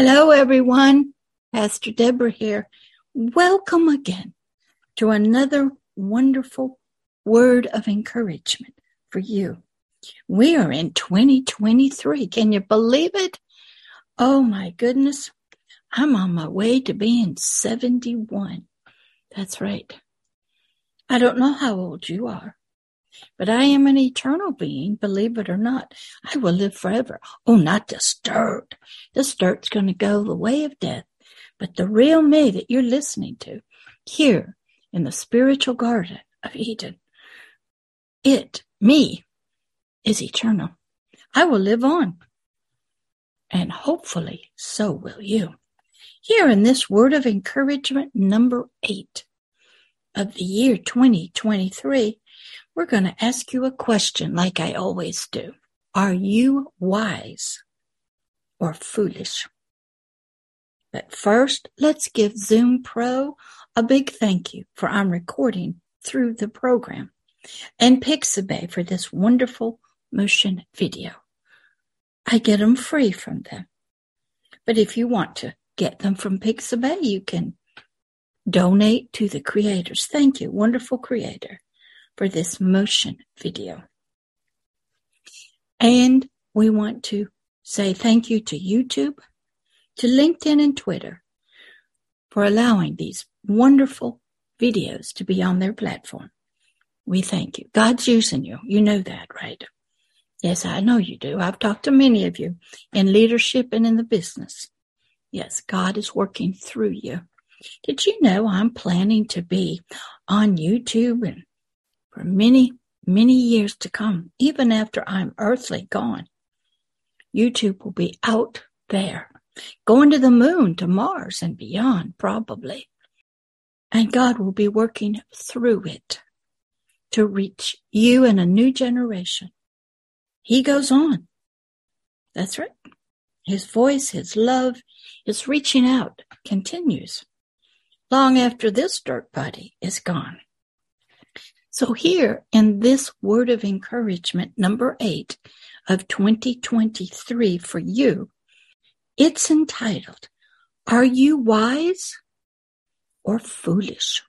Hello, everyone. Pastor Deborah here. Welcome again to another wonderful word of encouragement for you. We are in 2023. Can you believe it? Oh my goodness. I'm on my way to being 71. That's right. I don't know how old you are, but I am an eternal being, believe it or not. I will live forever. Oh, not this dirt. This dirt's going to go the way of death. But the real me that you're listening to here in the spiritual garden of Eden, it, me, is eternal. I will live on. And hopefully so will you. Here in this word of encouragement number eight of the year 2023, we're going to ask you a question like I always do. Are you wise or foolish? But first, let's give Zoom Pro a big thank you for I'm recording through the program and Pixabay for this wonderful motion video. I get them free from them. But if you want to get them from Pixabay, you can donate to the creators. Thank you, wonderful creator for this motion video. And we want to say thank you to YouTube, to LinkedIn and Twitter for allowing these wonderful videos to be on their platform. We thank you. God's using you. You know that, right? Yes, I know you do. I've talked to many of you in leadership and in the business. Yes, God is working through you. Did you know I'm planning to be on YouTube and for many, many years to come, even after I'm earthly gone. YouTube will be out there, going to the moon, to Mars, and beyond, probably. And God will be working through it to reach you and a new generation. He goes on. That's right. His voice, his love, his reaching out continues long after this dirt body is gone. So here in this word of encouragement, number eight of 2023 for you, it's entitled, Are You Wise or Foolish?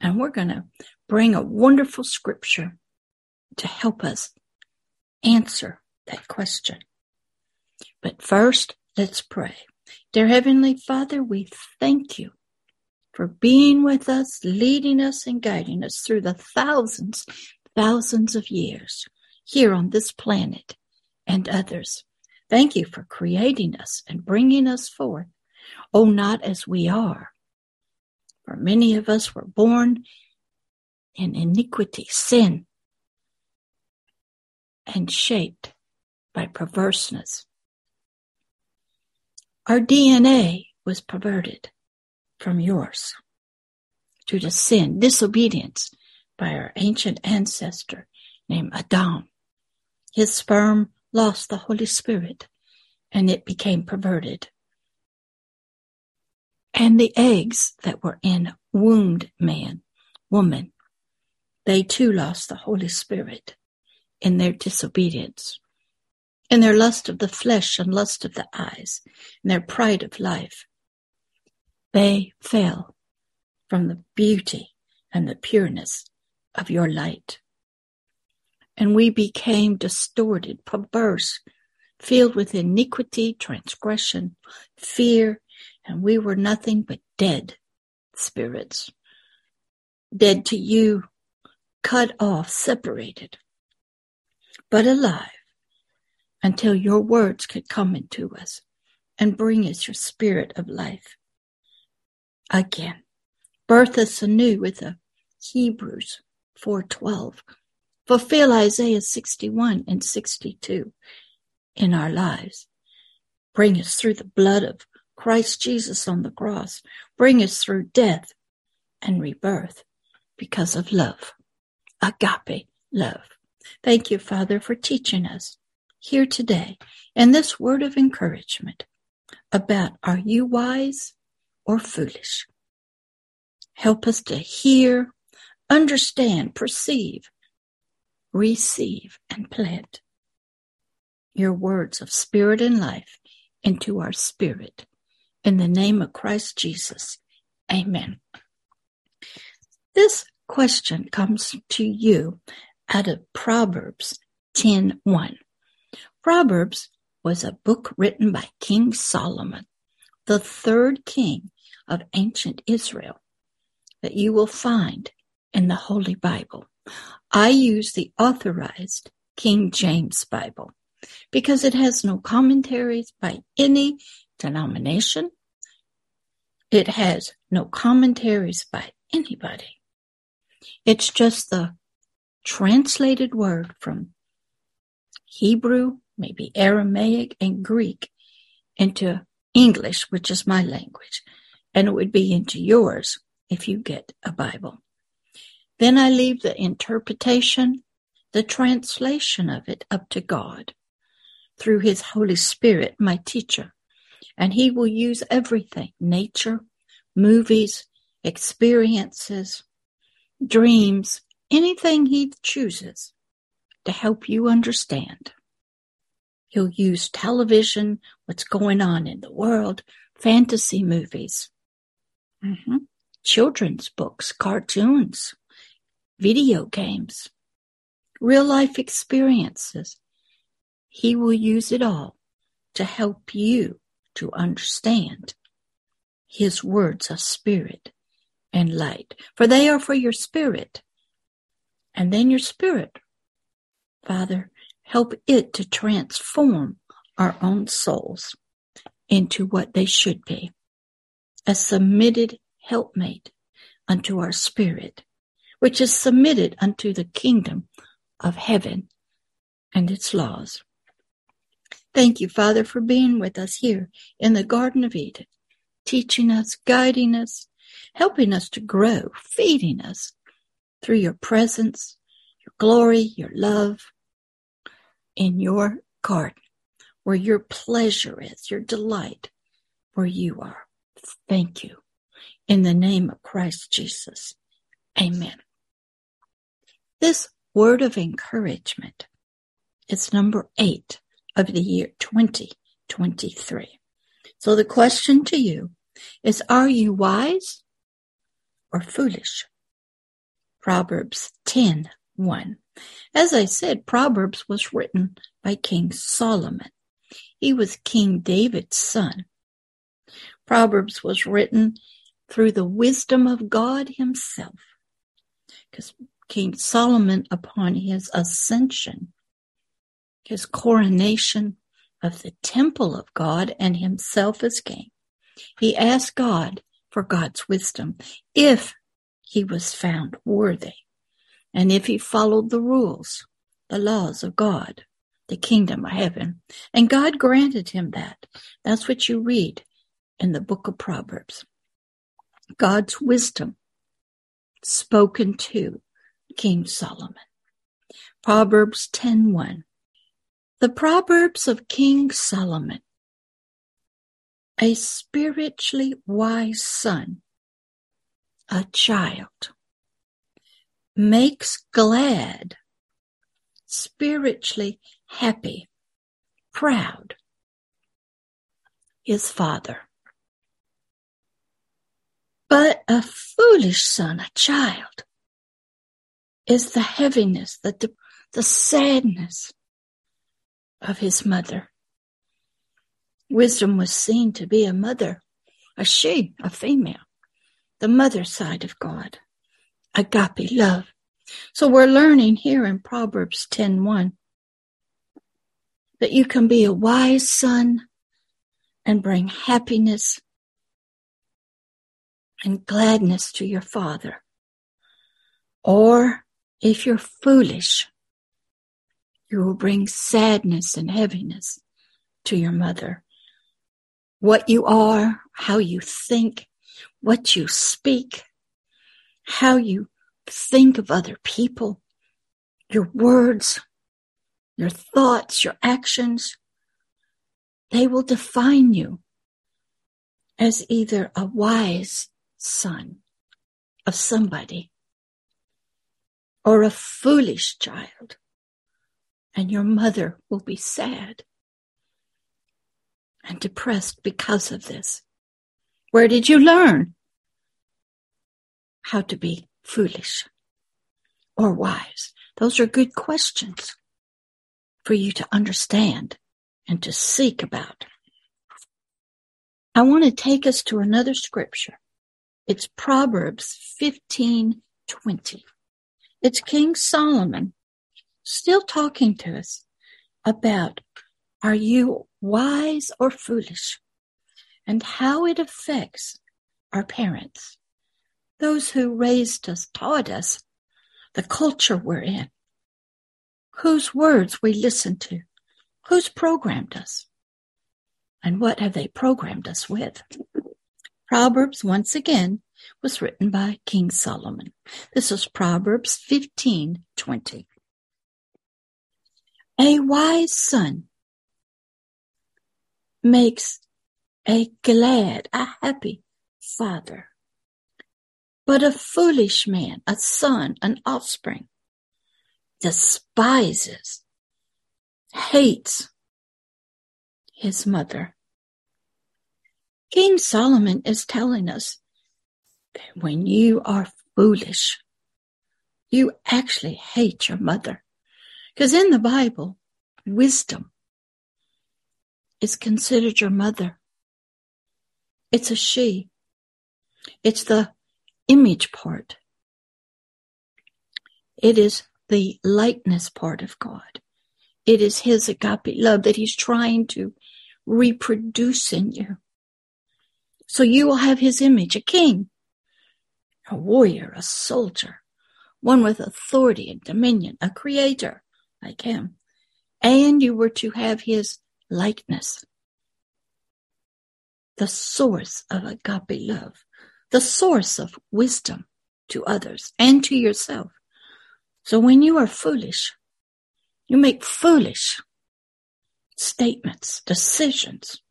And we're going to bring a wonderful scripture to help us answer that question. But first, let's pray. Dear Heavenly Father, we thank you for being with us, leading us, and guiding us through the thousands, thousands of years here on this planet and others. Thank you for creating us and bringing us forth. Oh, not as we are. For many of us were born in iniquity, sin, and shaped by perverseness. Our DNA was perverted from yours to sin, disobedience by our ancient ancestor named Adam. His sperm lost the Holy Spirit and it became perverted. And the eggs that were in wombed man, woman, they too lost the Holy Spirit in their disobedience, in their lust of the flesh and lust of the eyes, in their pride of life. They fell from the beauty and the pureness of your light. And we became distorted, perverse, filled with iniquity, transgression, fear, and we were nothing but dead spirits. Dead to you, cut off, separated, but alive until your words could come into us and bring us your spirit of life again. Birth us anew with the Hebrews 4:12. Fulfill Isaiah 61 and 62 in our lives. Bring us through the blood of Christ Jesus on the cross. Bring us through death and rebirth because of love. Agape love. Thank you, Father, for teaching us here today in this word of encouragement about are you wise or foolish. Help us to hear, understand, perceive, receive, and plant your words of spirit and life into our spirit. In the name of Christ Jesus. Amen. This question comes to you out of Proverbs 10:1. Proverbs was a book written by King Solomon, the third king of ancient Israel that you will find in the Holy Bible. I use the authorized King James Bible because it has no commentaries by any denomination. It has no commentaries by anybody. It's just the translated word from Hebrew, maybe Aramaic and Greek into English, which is my language, and it would be into yours if you get a Bible. Then I leave the interpretation, the translation of it up to God through His Holy Spirit, my teacher. And He will use everything nature, movies, experiences, dreams, anything He chooses to help you understand. He'll use television, what's going on in the world, fantasy movies, mm-hmm. children's books, cartoons, video games, real life experiences. He will use it all to help you to understand his words of spirit and light, for they are for your spirit. And then your spirit, Father, help it to transform our own souls into what they should be a submitted helpmate unto our spirit which is submitted unto the kingdom of heaven and its laws. Thank you, Father, for being with us here in the Garden of Eden, teaching us, guiding us, helping us to grow, feeding us through your presence, your glory, your love in your garden, where your pleasure is, your delight, where you are. Thank you. In the name of Christ Jesus. Amen. This word of encouragement is number eight of the year 2023. So the question to you is, are you wise or foolish? Proverbs 10, 1. As I said, Proverbs was written by King Solomon. He was King David's son. Proverbs was written through the wisdom of God himself. Because King Solomon upon his ascension, his coronation of the temple of God and himself as king. He asked God for God's wisdom if he was found worthy and if he followed the rules, the laws of God, the kingdom of heaven. And God granted him that. That's what you read in the book of Proverbs. God's wisdom spoken to King Solomon. Proverbs 10:1. The Proverbs of King Solomon. A spiritually wise son, a child, makes glad, spiritually happy, proud, his father. But a foolish son, a child, is the heaviness, the, the sadness of his mother. Wisdom was seen to be a mother, a she, a female, the mother side of God, agape love. So we're learning here in Proverbs 10:1 that you can be a wise son and bring happiness and gladness to your father. Or if you're foolish, you will bring sadness and heaviness to your mother. What you are, how you think, what you speak, how you think of other people, your words, your thoughts, your actions, they will define you as either a wise son of somebody or a foolish child, and your mother will be sad. and depressed because of this? Where did you learn how to be foolish or wise? Those are good questions for you to understand and to seek about. I want to take us to another scripture. It's Proverbs 15:20. It's King Solomon still talking to us about are you wise or foolish? And how it affects our parents, those who raised us, taught us the culture we're in, whose words we listen to, who's programmed us, and what have they programmed us with. Proverbs, once again, was written by King Solomon. This is Proverbs 15 20. A wise son makes a glad, a happy father. But a foolish man, a son, an offspring, despises, hates his mother. King Solomon is telling us that when you are foolish, you actually hate your mother. Because in the Bible, wisdom is considered your mother. It's a she. It's the image part. It is the likeness part of God. It is His agape love that He's trying to reproduce in you. So you will have His image, a king, a warrior, a soldier, one with authority and dominion, a creator like Him. And you were to have His likeness. The source of agape love, the source of wisdom to others and to yourself. So when you are foolish, you make foolish statements, decisions.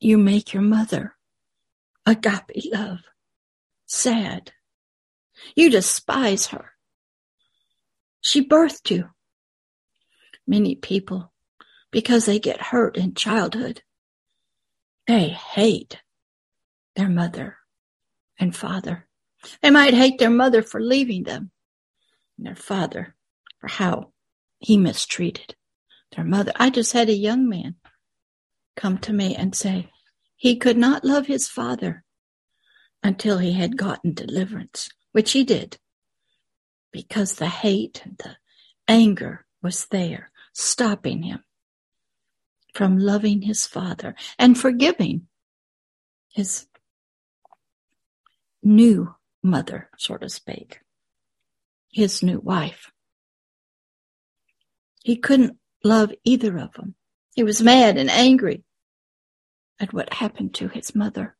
You make your mother agape love sad. You despise her. She birthed you. Many people because they get hurt in childhood. They hate their mother and father. They might hate their mother for leaving them and their father for how he mistreated their mother. I just had a young man come to me and say he could not love his father until he had gotten deliverance, which he did because the hate and the anger was there, stopping him from loving his father and forgiving his new mother, so to speak, his new wife. He couldn't love either of them. He was mad and angry at what happened to his mother.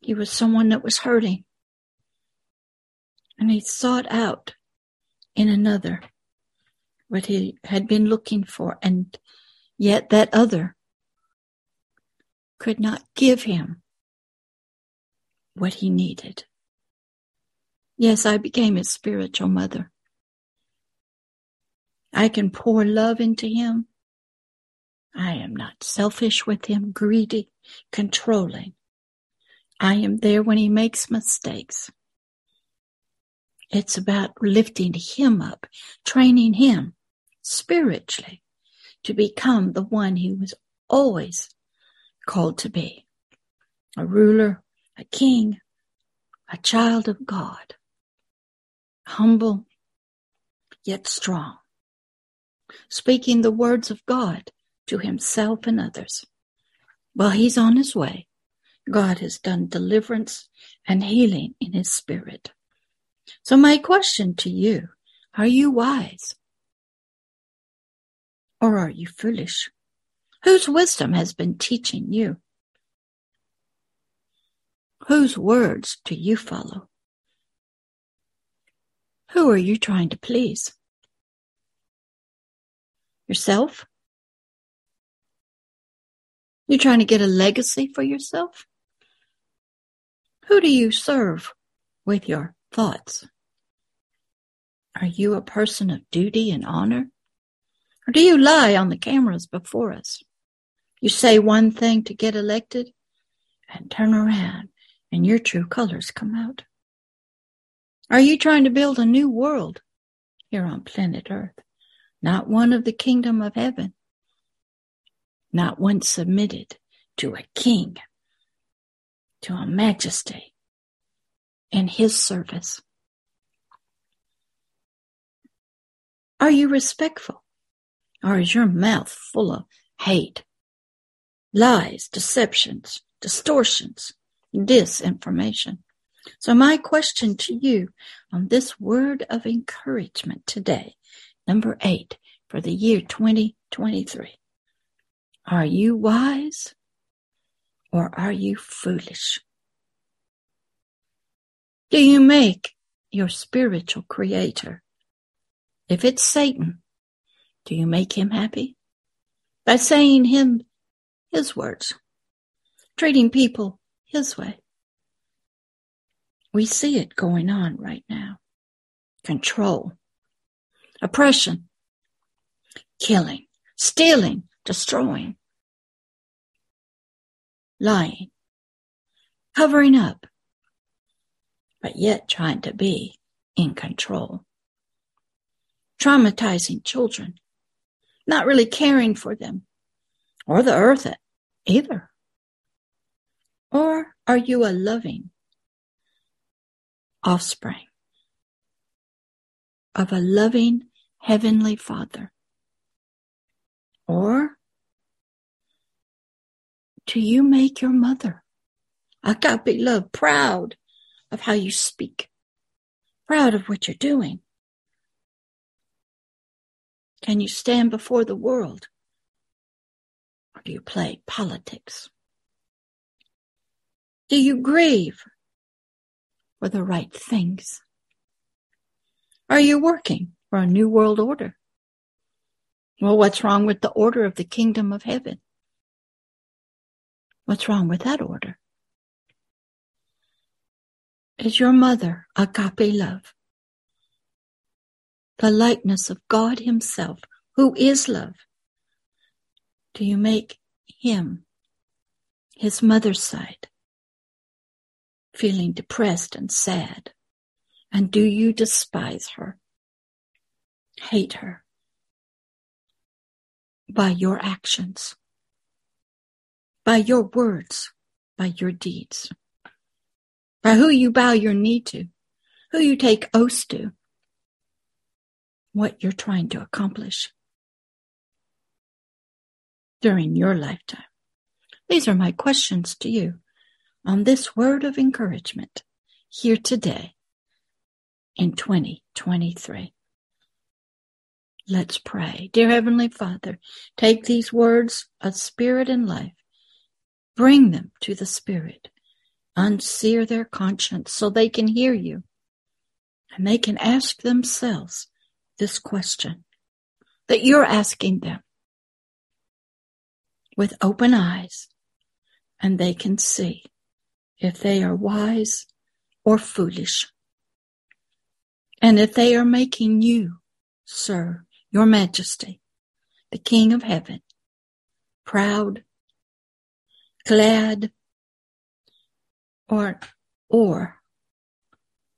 He was someone that was hurting. And he sought out in another what he had been looking for, and yet that other could not give him what he needed. Yes, I became his spiritual mother. I can pour love into him. I am not selfish with him, greedy, controlling. I am there when he makes mistakes. It's about lifting him up, training him spiritually to become the one he was always called to be a ruler, a king, a child of God, humble yet strong, speaking the words of God to himself and others. While he's on his way, God has done deliverance and healing in his spirit. So my question to you, are you wise? Or are you foolish? Whose wisdom has been teaching you? Whose words do you follow? Who are you trying to please? Yourself? You trying to get a legacy for yourself? Who do you serve with your thoughts? Are you a person of duty and honor? Or do you lie on the cameras before us? You say one thing to get elected and turn around and your true colors come out. Are you trying to build a new world here on planet Earth? Not one of the kingdom of heaven. Not once submitted to a king, to a majesty in his service. Are you respectful? Or is your mouth full of hate, lies, deceptions, distortions, disinformation. So my question to you on this word of encouragement today, number eight for the year 2023. Are you wise or are you foolish? Do you make your spiritual creator? If it's Satan, do you make him happy? By saying him his words, treating people his way. We see it going on right now. Control, oppression, killing, stealing, destroying, lying, covering up, but yet trying to be in control. Traumatizing children, not really caring for them or the earth either. Or are you a loving offspring of a loving heavenly father? Or do you make your mother, agape love, proud of how you speak, proud of what you're doing? Can you stand before the world? Or do you play politics? Do you grieve for the right things? Are you working for a new world order? Well, what's wrong with the order of the kingdom of heaven? What's wrong with that order? Is your mother agape love? The likeness of God Himself, who is love. Do you make Him His mother's side? feeling depressed and sad? And do you despise her? Hate her by your actions, by your words, by your deeds, by who you bow your knee to, who you take oaths to, what you're trying to accomplish during your lifetime. These are my questions to you on this word of encouragement here today in 2023. Let's pray. Dear Heavenly Father, take these words of spirit and life, bring them to the Spirit, unsear their conscience so they can hear you and they can ask themselves this question that you're asking them with open eyes and they can see if they are wise or foolish. And if they are making you, sir, your majesty, the king of heaven, proud, glad, or, or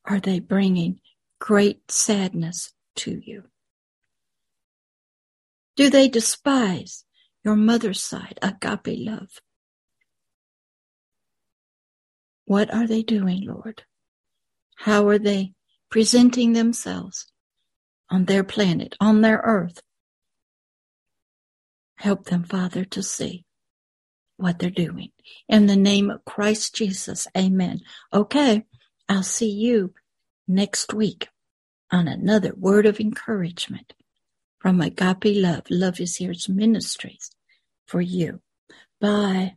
are they bringing great sadness to you? Do they despise your mother's side, agape love? What are they doing, Lord? How are they presenting themselves on their planet, on their earth? Help them, Father, to see what they're doing. In the name of Christ Jesus, amen. Okay, I'll see you next week on another word of encouragement from Agape Love. Love is Here's Ministries for you. Bye.